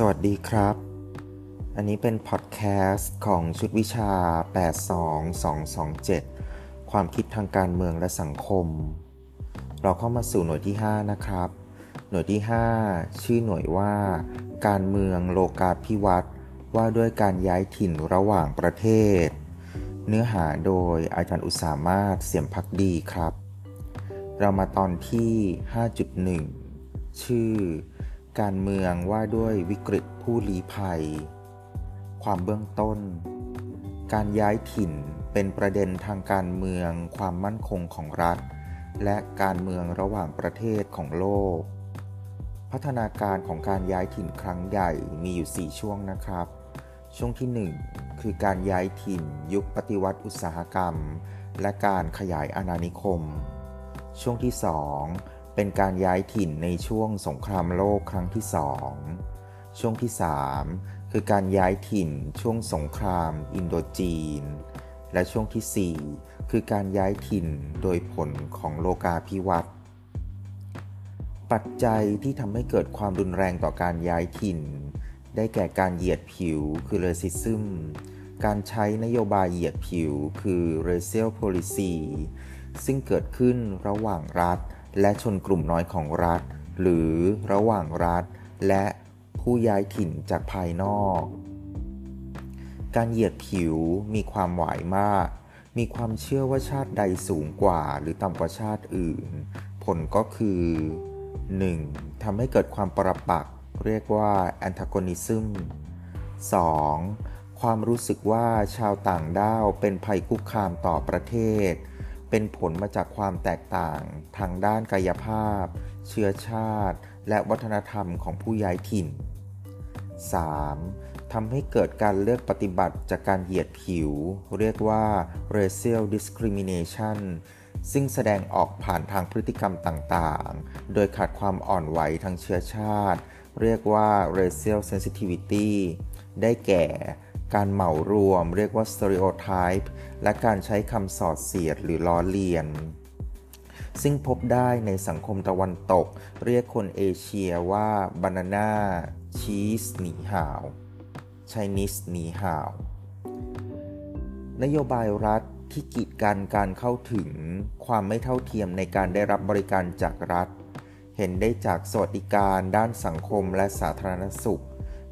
สวัสดีครับ อันนี้เป็นพอดแคสต์ของชุดวิชา 82227 ความคิดทางการเมืองและสังคม เราเข้ามาสู่หน่วยที่ 5 นะครับ หน่วยที่ 5 ชื่อหน่วยว่า การเมืองโลกาภิวัตน์ว่าด้วยการย้ายถิ่นระหว่างประเทศ เนื้อหาโดยอาจารย์อุตสามาศเสียมพักดีครับ เรามาตอนที่ 5.1 ชื่อ การเมืองว่าด้วยวิกฤตผู้ลี้ภัย ความเบื้องต้น การย้ายถิ่นเป็นประเด็นทางการเมือง ความมั่นคงของรัฐ และการเมืองระหว่างประเทศของโลก พัฒนาการของการย้ายถิ่นครั้งใหญ่มีอยู่ 4 ช่วงนะครับ ช่วงที่ 1 คือการย้ายถิ่นยุคปฏิวัติอุตสาหกรรม และการขยายอาณานิคม ช่วงที่ 2 เป็นการย้ายถิ่นในช่วงสงครามโลกครั้งที่สองช่วงที่ 3 คือการย้ายถิ่นช่วงสงครามอินโดจีน และช่วงที่ 4 คือการย้ายถิ่นโดยผลของโลกาภิวัตน์ปัจจัยที่ทำให้เกิดความรุนแรงต่อการย้ายถิ่น ได้แก่การเหยียดผิวคือเรสิซึมการใช้นโยบายเหยียดผิวคือ racial policy ซึ่งเกิดขึ้นระหว่างรัฐ และชนกลุ่มน้อยของรัฐ หรือระหว่างรัฐ และผู้ย้ายถิ่นจากภายนอก การเหยียดผิวมีความหวายมาก มีความเชื่อว่าชาติใดสูงกว่าหรือต่ำกว่าชาติอื่น ผลก็คือ 1. ทำให้เกิดความประปักเรียกว่า antagonism 2. ความรู้สึกว่าชาวต่างด้าวเป็นภัยคุกคามต่อประเทศ เป็นผลมาจากความแตกต่างทางด้านกายภาพ เชื้อชาติ และวัฒนธรรมของผู้ย้ายถิ่น 3. ทำให้เกิดการเลือกปฏิบัติจากการเหยียดผิว เรียกว่า racial discrimination ซึ่งแสดงออกผ่านทางพฤติกรรมต่างๆ โดยขาดความอ่อนไหวทางเชื้อชาติ เรียกว่า racial sensitivity ได้แก่ การเหมารวมเรียกว่า stereotype และการใช้คำสอดเสียดหรือล้อเลียน ซึ่งพบได้ในสังคมตะวันตก เรียกคนเอเชียว่า banana cheese หนีหาว Chinese หนีหาว นโยบายรัฐที่กีดกันการเข้าถึงความไม่เท่าเทียมในการได้รับบริการจากรัฐ เห็นได้จากสวัสดิการด้านสังคมและสาธารณสุข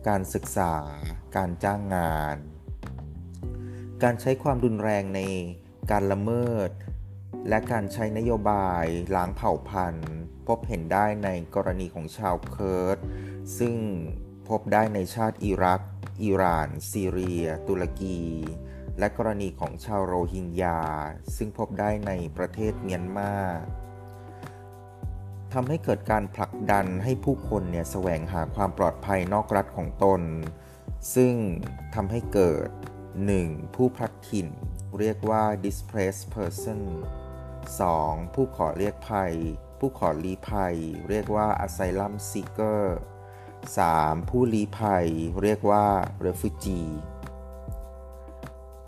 การศึกษา การจ้างงาน การใช้ความรุนแรงในการละเมิด และการใช้นโยบายล้างเผ่าพันธุ์ พบเห็นได้ในกรณีของชาวเคิร์ดซึ่งพบได้ในชาติอิรัก อิหร่าน ซีเรีย ตุรกี และกรณีของชาวโรฮิงญา ซึ่งพบได้ในประเทศเมียนมา ทำให้เกิดการผลักดันให้ผู้คนเนี่ยแสวงหาความปลอดภัยนอกรัฐของตน ซึ่งทำให้เกิด 1. ผู้พลัดถิ่น เรียกว่า displaced person 2. ผู้ขอเรียกภัย ผู้ขอลี้ภัย เรียกว่า asylum seeker 3. ผู้ลี้ภัย เรียกว่า refugee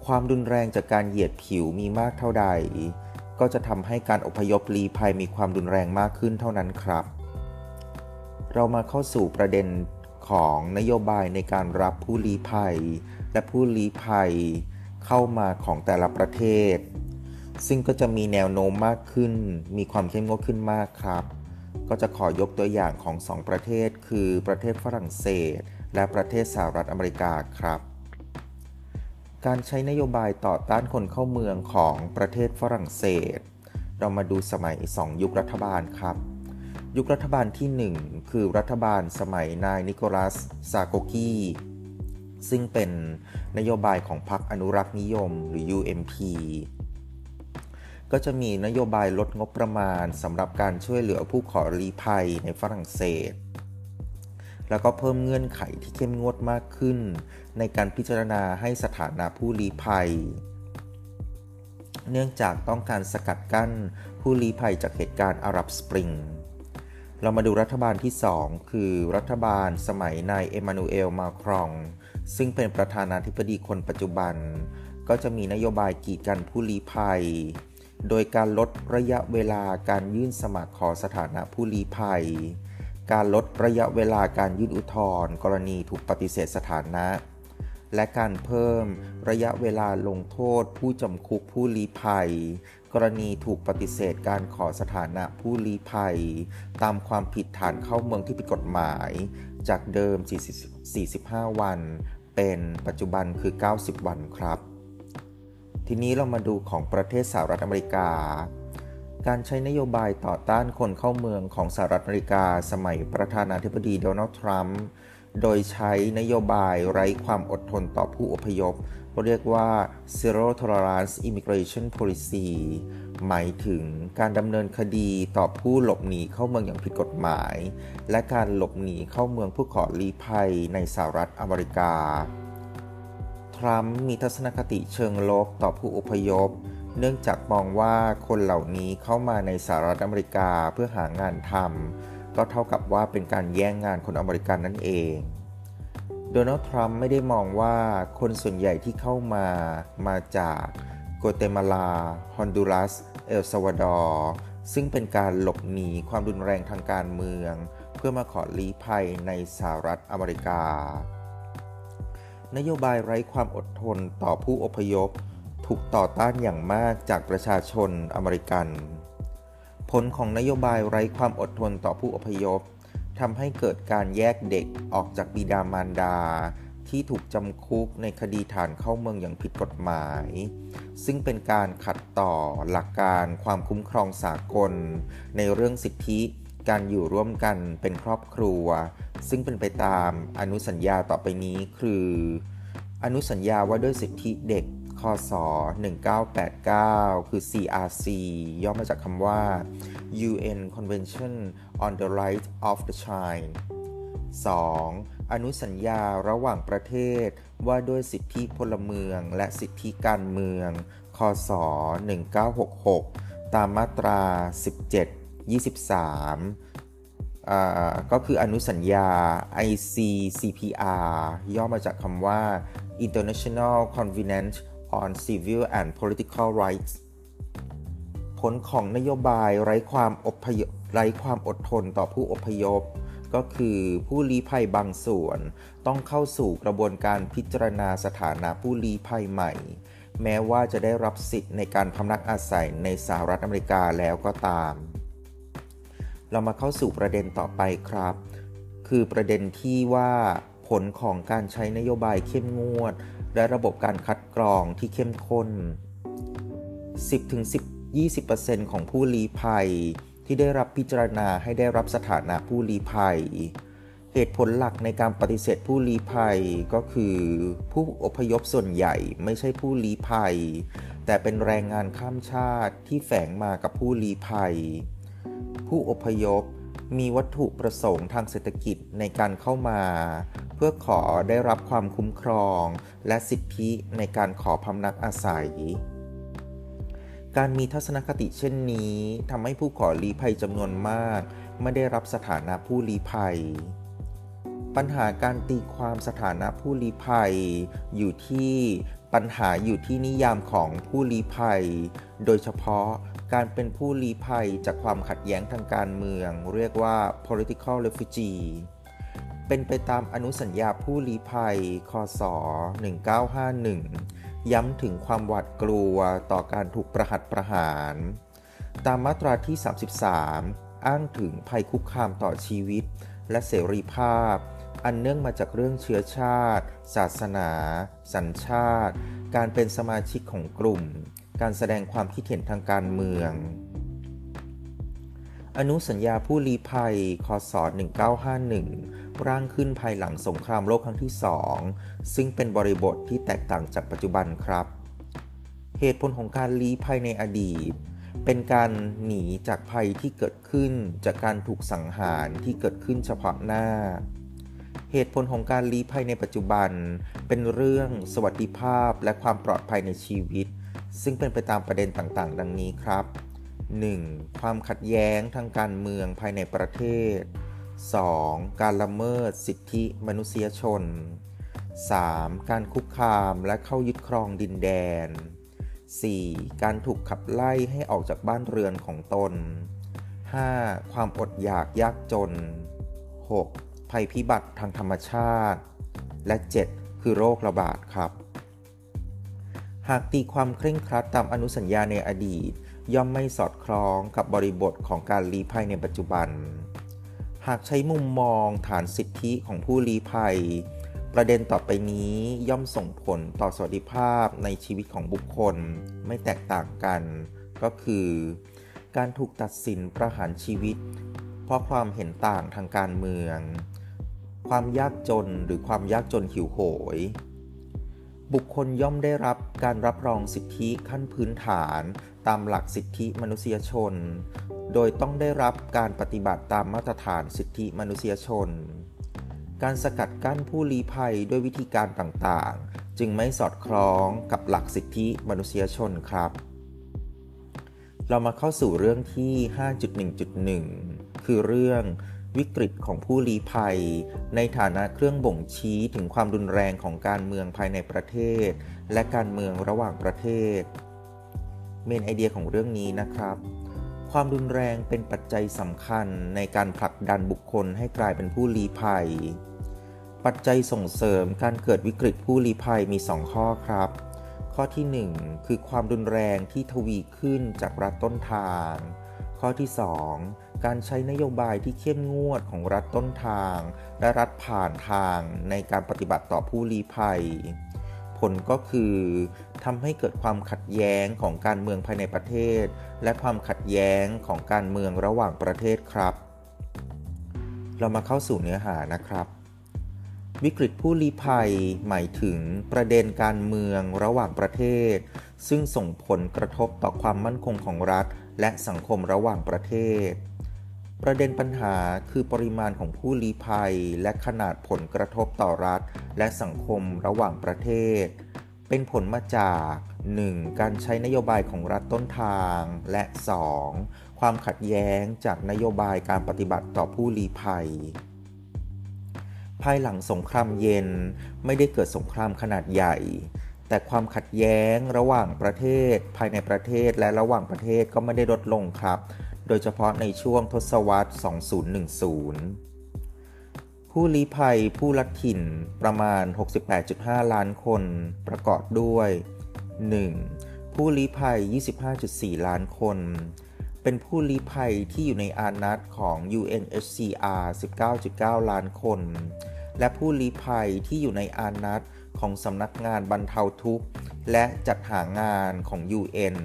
ความรุนแรงจากการเหยียดผิวมีมากเท่าใด ก็จะทำให้การอพยพลีภัยมีความรุนแรงมากขึ้นเท่านั้นครับ เรามาเข้าสู่ประเด็นของนโยบายในการรับผู้ลี้ภัย และผู้ลี้ภัยเข้ามาของแต่ละประเทศ ซึ่งก็จะมีแนวโน้มมากขึ้น มีความเข้มงวดขึ้นมากครับ ก็จะขอยกตัวอย่างของสองประเทศ คือประเทศฝรั่งเศส และประเทศสหรัฐอเมริกาครับ การใช้นโยบายต่อต้านคนเข้าเมืองของประเทศฝรั่งเศส เรามาดูสมัย 2 ยุครัฐบาลครับ ยุครัฐบาลที่ 1 คือรัฐบาลสมัยนายนิโคลัส ซาโกกีซึ่งเป็นนโยบายของพรรคอนุรักษ์นิยมหรือ UMP ก็จะมีนโยบายลดงบประมาณสำหรับการช่วยเหลือผู้ขอรีภัยในฝรั่งเศส แล้วก็เพิ่มเงื่อนไขที่เข้มงวดมากขึ้น ในการพิจารณาให้สถานะผู้ลี้ภัย เนื่องจากต้องการสกัดกั้นผู้ลี้ภัยจากเหตุการณ์อารับสปริง เรามาดูรัฐบาลที่ 2 คือรัฐบาลสมัยนายเอมานูเอล มาครอง ซึ่งเป็นประธานาธิบดีคนปัจจุบัน ก็จะมีนโยบายกีดกันผู้ลี้ภัยโดยการลดระยะเวลาการยื่นสมัครขอสถานะผู้ลี้ภัย การลดระยะเวลาการยื่นอุทธรณ์กรณีถูกปฏิเสธสถานะ และการเพิ่มระยะเวลาลงโทษ ผู้จำคุกผู้ลี้ภัย กรณีถูกปฏิเสธการขอสถานะผู้ลี้ภัย ตามความผิดฐานเข้าเมืองที่ผิดกฎหมาย จากเดิม 45 วัน เป็นปัจจุบันคือ 90 วันครับ ทีนี้เรามาดูของประเทศสหรัฐอเมริกา การใช้นโยบายต่อต้านคนเข้าเมืองของสหรัฐอเมริกา สมัยประธานาธิบดีโดนัลด์ทรัมป์โดยใช้นโยบายไร้ความอดทนต่อผู้อพยพ เรียกว่า zero tolerance immigration policy หมายถึงการดำเนินคดีต่อผู้หลบหนีเข้าเมืองอย่างผิดกฎหมาย และการหลบหนีเข้าเมืองผู้ขอลี้ภัยในสหรัฐอเมริกา ทรัมป์มีทัศนคติเชิงลบต่อผู้อพยพ เนื่องจากมองว่าคนเหล่านี้เข้ามาในสหรัฐอเมริกาเพื่อหางานทำก็เท่ากับว่าเป็นการแย่งงานคนอเมริกันนั่นเอง โดนัลด์ทรัมป์ไม่ได้มองว่าคนส่วนใหญ่ที่เข้ามามาจากโกเตมาลา ฮอนดูรัส เอลซาวาดอร์ซึ่งเป็นการหลบหนีความรุนแรงทางการเมือง เพื่อมาขอลี้ภัยในสหรัฐอเมริกา นโยบายไร้ความอดทนต่อผู้อพยพ ถูกต่อต้านอย่างมากจากประชาชนอเมริกัน ผลของนโยบายไร้ความอดทนต่อผู้อพยพทำให้เกิดการแยกเด็กออกจากบิดามารดา ที่ถูกจำคุกในคดีฐานเข้าเมืองอย่างผิดกฎหมาย ซึ่งเป็นการขัดต่อหลักการความคุ้มครองสากล ในเรื่องสิทธิการอยู่ร่วมกันเป็นครอบครัว ซึ่งเป็นไปตามอนุสัญญาต่อไปนี้คือ อนุสัญญาว่าด้วยสิทธิเด็ก ศ 1989 คือ CRC ย่อมาจากคำว่า UN Convention on the Rights of the Child 2. อนุสัญญาระหว่างประเทศว่าด้วยสิทธิพลเมืองและสิทธิการเมือง คศ 1966 ตามมาตรา 17 23 ก็คืออนุสัญญา ICCPR ย่อมาจากคำว่า International Covenant on Civil and Political Rights ผลของนโยบายไร้ความอพยไร้ความอดทนต่อผู้อพยพ ก็คือผู้ลี้ภัยบางส่วน ต้องเข้าสู่กระบวนการพิจารณาสถานะผู้ลี้ภัยใหม่ แม้ว่าจะได้รับสิทธิ์ในการพำนักอาศัยในสหรัฐอเมริกาแล้วก็ตาม เรามาเข้าสู่ประเด็นต่อไปครับ คือประเด็นที่ว่าผลของการใช้นโยบายเข้มงวด และระบบการคัดกรองที่เข้มข้น 10-20%ของผู้ลี้ภัยที่ได้รับพิจารณาให้ได้รับสถานะผู้ลี้ภัย เหตุผลหลักในการปฏิเสธผู้ลี้ภัยก็คือ ผู้อพยพส่วนใหญ่ไม่ใช่ผู้ลี้ภัย แต่เป็นแรงงานข้ามชาติที่แฝงมากับผู้ลี้ภัย ผู้อพยพ มีวัตถุประสงค์ทางเศรษฐกิจในการเข้ามา เพื่อขอได้รับความคุ้มครอง และสิทธิในการขอพำนักอาศัย การมีทัศนคติเช่นนี้ทำให้ผู้ขอลี้ภัยจำนวนมาก ไม่ได้รับสถานะผู้ลี้ภัย ปัญหาการตีความสถานะผู้ลี้ภัย อยู่ที่ปัญหาอยู่ที่นิยามของผู้ลี้ภัย โดยเฉพาะ การเป็นผู้ลี้ภัยจากความขัดแย้งทางการเมือง เรียกว่า political refugee เป็นไปตามอนุสัญญาผู้ลี้ภัย คศ 1951 ย้ำถึงความหวาดกลัวต่อการถูกประหัตประหาร ตามมาตราที่ 33 อ้างถึงภัยคุกคามต่อชีวิต และเสรีภาพ อันเนื่องมาจากเรื่องเชื้อชาติ ศาสนา สัญชาติ การเป็นสมาชิกของกลุ่ม การแสดงความคิดเห็นทางการเมือง อนุสัญญาผู้ลี้ภัย คศ 1951 ร่างขึ้นภายหลังสงครามโลกครั้งที่สองซึ่งเป็นบริบทที่แตกต่างจากปัจจุบันครับ เหตุผลของการลี้ภัยในอดีต เป็นการหนีจากภัยที่เกิดขึ้นจากการถูกสังหารที่เกิดขึ้นเฉพาะหน้าเหตุผลของการลี้ภัยในปัจจุบัน เป็นเรื่องสวัสดิภาพและความปลอดภัยในชีวิต ซึ่งเป็นไปตามประเด็นต่างๆ ดังนี้ครับ 1. ความขัดแย้งทางการเมืองภายในประเทศ 2. การละเมิดสิทธิมนุษยชน 3. การคุกคามและเข้ายึดครองดินแดน 4. การถูกขับไล่ให้ออกจากบ้านเรือนของตน 5. ความอดอยากยากจน 6. ภัยพิบัติทางธรรมชาติ และ 7. คือโรคระบาดครับ หากตีความเคร่งครัดตามอนุสัญญาในอดีต ย่อมไม่สอดคล้องกับบริบทของการลี้ภัยในปัจจุบัน หากใช้มุมมองฐานสิทธิของผู้ลี้ภัย ประเด็นต่อไปนี้ย่อมส่งผลต่อสวัสดิภาพในชีวิตของบุคคลไม่แตกต่างกัน ก็คือ การถูกตัดสินประหารชีวิต เพราะความเห็นต่างทางการเมือง ความยากจนหรือความยากจนหิวโหย บุคคลย่อมได้รับการรับรองสิทธิขั้นพื้นฐาน ตามหลักสิทธิมนุษยชน โดยต้องได้รับการปฏิบัติตามมาตรฐานสิทธิมนุษยชน การสกัดกั้นผู้ลี้ภัยด้วยวิธีการต่างๆ จึงไม่สอดคล้องกับหลักสิทธิมนุษยชนครับ เรามาเข้าสู่เรื่องที่ 5.1.1 คือเรื่อง วิกฤตของผู้ลี้ภัย ในฐานะเครื่องบ่งชี้ถึงความรุนแรงของการเมืองภายในประเทศ และการเมืองระหว่างประเทศ เมนไอเดียของเรื่องนี้นะครับ ความรุนแรงเป็นปัจจัยสำคัญในการผลักดันบุคคลให้กลายเป็นผู้ลี้ภัย ปัจจัยส่งเสริมการเกิดวิกฤตผู้ลี้ภัยมี 2 ข้อครับ ข้อที่ 1 คือความรุนแรงที่ทวีขึ้นจากรัฐต้นทาง ข้อที่ 2 การใช้นโยบายที่เข้มงวดของรัฐต้นทาง และรัฐผ่านทางในการปฏิบัติต่อผู้ลี้ภัย ผลก็คือทำให้เกิดความขัดแย้งของการเมืองภายในประเทศ และความขัดแย้งของการเมืองระหว่างประเทศครับ เรามาเข้าสู่เนื้อหานะครับวิกฤตผู้ลี้ภัยหมายถึงประเด็นการเมืองระหว่างประเทศ ซึ่งส่งผลกระทบต่อความมั่นคงของรัฐ และสังคมระหว่างประเทศ ประเด็นปัญหาคือปริมาณของผู้ลี้ภัย และขนาดผลกระทบต่อรัฐ และสังคมระหว่างประเทศ เป็นผลมาจาก 1. การใช้นโยบายของรัฐต้นทาง และ 2. ความขัดแย้งจากนโยบายการปฏิบัติต่อผู้ลี้ภัย ภายหลังสงครามเย็นไม่ได้เกิดสงครามขนาดใหญ่ แต่ความขัดแย้งระหว่างประเทศ ภายในประเทศและระหว่างประเทศก็ไม่ได้ลดลงครับ โดยเฉพาะในช่วงทศวรรษ 2010 ผู้ลี้ภัยผู้ลักถิ่นประมาณ 68.5 ล้านคนประกอบด้วย 1. ผู้ลี้ภัย 25.4 ล้านคน เป็นผู้ลี้ภัยที่อยู่ในอานัตของ UNHCR 19.9 ล้านคน และผู้ลี้ภัยที่อยู่ในอานัตของสำนักงานบรรเทาทุกข์ และจัดหางานของ UN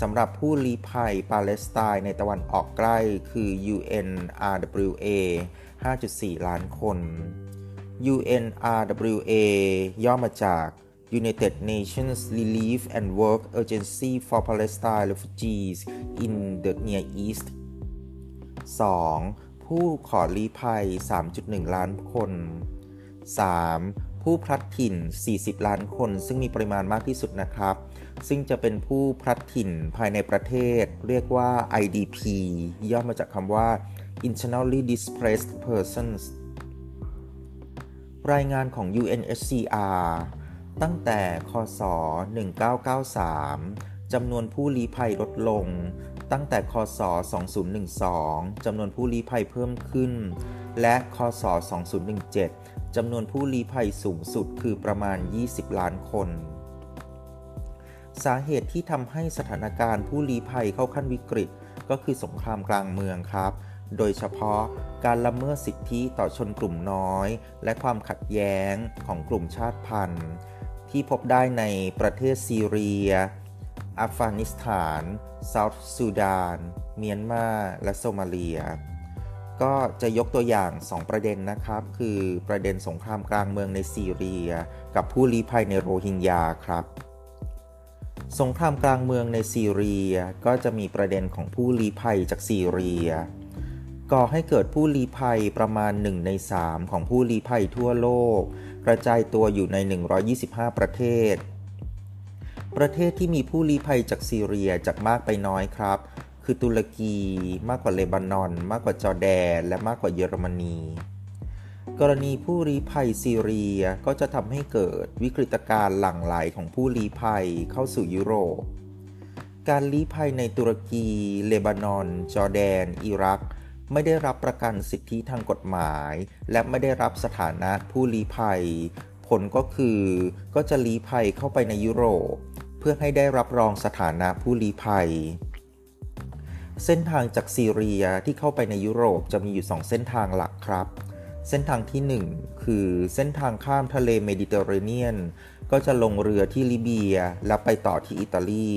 สำหรับผู้ลี้ภัยปาเลสไตน์ในตะวันออกใกล้คือ UNRWA 5.4 ล้านคน UNRWA ย่อมาจาก United Nations Relief and Work Agency for Palestine Refugees in the Near East 2. ผู้ขอลี้ภัย 3.1 ล้านคน 3. ผู้พลัดถิ่น 40 ล้านคน ซึ่งมีปริมาณมากที่สุดนะครับ ซึ่งจะเป็นผู้พลัดถิ่นภายในประเทศ เรียกว่า IDP ย่อมาจากคำว่า Internally Displaced Persons รายงานของ UNHCR ตั้งแต่ คศ 1993 จำนวนผู้ลี้ภัยลดลง ตั้งแต่คศ 2012 จำนวนผู้ลี้ภัยเพิ่มขึ้น และคศ 2017 จำนวนผู้ลี้ภัยสูงสุดคือประมาณ 20 ล้านคน สาเหตุที่ทำให้สถานการณ์ผู้ลี้ภัยเข้าขั้นวิกฤต ก็คือสงครามกลางเมืองครับ โดยเฉพาะการละเมิดสิทธิต่อชนกลุ่มน้อย และความขัดแย้งของกลุ่มชาติพันธุ์ที่พบได้ในประเทศซีเรีย อัฟกานิสถานเซาท์ซูดาน เมียนมา และโซมาเลีย ก็จะยกตัวอย่าง 2 ประเด็นนะครับ คือประเด็นสงครามกลางเมืองในซีเรีย กับผู้ลี้ภัยในโรฮิงญาครับ สงครามกลางเมืองในซีเรียก็จะมีประเด็นของผู้ลี้ภัยจากซีเรีย ก่อให้เกิดผู้ลี้ภัยประมาณ 1 ใน 3 ของผู้ลี้ภัยทั่วโลก กระจายตัวอยู่ใน 125 ประเทศ ประเทศที่มีผู้ลี้ภัยจากซีเรียจากมากไปน้อยครับ คือตุรกีมากกว่าเลบานอน มากกว่าจอร์แดน และมากกว่าเยอรมนี กรณีผู้ลี้ภัยซีเรียก็จะทำให้เกิดวิกฤตการณ์หลั่งไหลของผู้ลี้ภัยเข้าสู่ยุโรป การลี้ภัยในตุรกี เลบานอน จอร์แดน อิรัก ไม่ได้รับประกันสิทธิทางกฎหมาย และไม่ได้รับสถานะผู้ลี้ภัย ผลก็คือก็จะลี้ภัยเข้าไปในยุโรป เพื่อให้ได้รับรองสถานะผู้ลี้ภัย เส้นทางจากซีเรียที่เข้าไปในยุโรปจะมีอยู่ 2 เส้นทางหลักครับ เส้นทางที่ 1 คือเส้นทางข้ามทะเลเมดิเตอร์เรเนียน ก็จะลงเรือที่ลิเบียแล้วไปต่อที่อิตาลี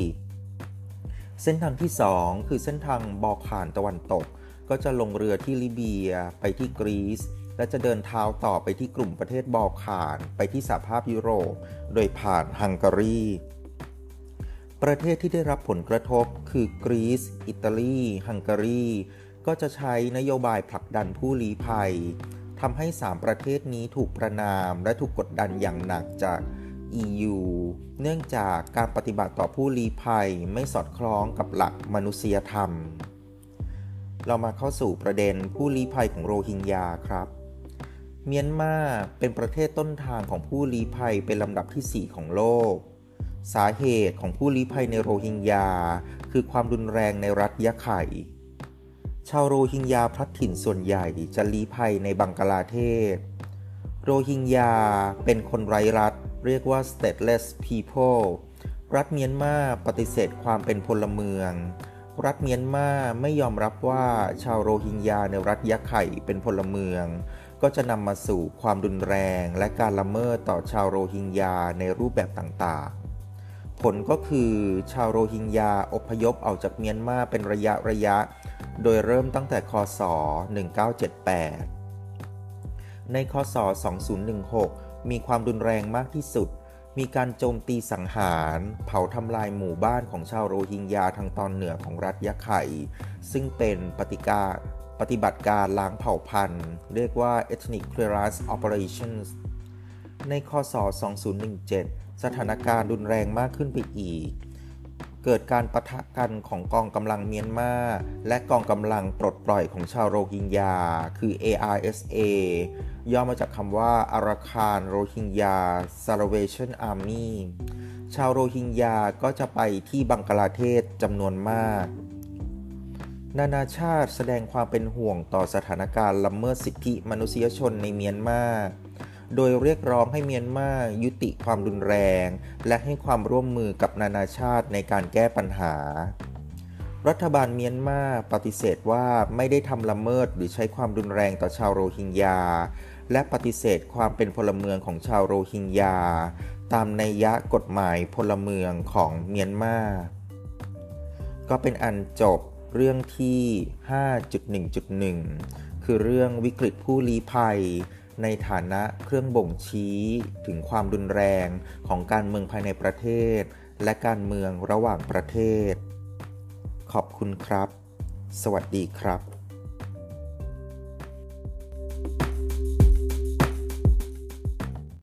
เส้นทางที่ 2 คือเส้นทางบอลข่านตะวันตก ก็จะลงเรือที่ลิเบียไปที่กรีซและจะเดินเท้าต่อไปที่กลุ่มประเทศบอลข่าน ไปที่สหภาพยุโรป โดยผ่านฮังการี ประเทศที่ได้รับผลกระทบคือกรีซ อิตาลี ฮังการี ก็จะใช้นโยบายผลักดันผู้ลี้ภัยทำให้ 3 ประเทศนี้ถูกประนามและถูกกดดันอย่างหนักจาก EU เนื่องจากการปฏิบัติต่อผู้ลี้ภัยไม่สอดคล้องกับหลักมนุษยธรรม เรามาเข้าสู่ประเด็นผู้ลี้ภัยของโรฮิงญาครับ เมียนมาเป็นประเทศต้นทางของผู้ลี้ภัยเป็นลำดับที่ 4 ของโลก สาเหตุของผู้ลี้ภัยในโรฮิงญา คือความรุนแรงในรัฐยะไข่ ชาวโรฮิงญาพลัดถิ่นส่วนใหญ่จะลี้ภัยในบังกลาเทศ โรฮิงญาเป็นคนไร้รัฐ เรียกว่า stateless people รัฐเมียนมาปฏิเสธความเป็นพลเมือง รัฐเมียนมาไม่ยอมรับว่าชาวโรฮิงญาในรัฐยะไข่เป็นพลเมือง ก็จะนำมาสู่ความรุนแรงและการละเมิดต่อชาวโรฮิงญาในรูปแบบต่างๆ ผลก็คือชาวโรฮิงญาอพยพออกจากเมียนมาเป็นระยะระยะ โดยเริ่มตั้งแต่คศ 1978 ในคศ 2016 มีความรุนแรงมากที่สุด มีการโจมตีสังหาร เผาทำลายหมู่บ้านของชาวโรฮิงญาทางตอนเหนือของรัฐยะไข่ ซึ่งเป็นปฏิกาปฏิบัติการล้างเผ่าพันธุ์ เรียกว่า ethnic clearance operations ในคศ 2017 สถานการณ์รุนแรงมากขึ้นไปอีก เกิดการปะทะกันของกองกำลังเมียนมา และกองกำลังปลดปล่อยของชาวโรฮิงญา คือ ARSA ย่อมาจากคำว่า Arakan Rohingya Salvation Army ชาวโรฮิงญาก็จะไปที่บังกลาเทศจำนวนมาก นานาชาติแสดงความเป็นห่วงต่อสถานการณ์ละเมิดสิทธิมนุษยชนในเมียนมา โดยเรียกร้องให้เมียนมายุติความรุนแรง และให้ความร่วมมือกับนานาชาติในการแก้ปัญหา รัฐบาลเมียนมาปฏิเสธว่าไม่ได้ทำละเมิดหรือใช้ความรุนแรงต่อชาวโรฮิงญา และปฏิเสธความเป็นพลเมืองของชาวโรฮิงญา ตามนัยยะกฎหมายพลเมืองของเมียนมา ก็เป็นอันจบเรื่องที่ 5.1.1 คือเรื่องวิกฤตผู้ลี้ภัย ในฐานะเครื่องบ่งชี้ถึงความรุนแรงของการเมืองภายในประเทศ และการเมืองระหว่างประเทศ ขอบคุณครับ สวัสดีครับ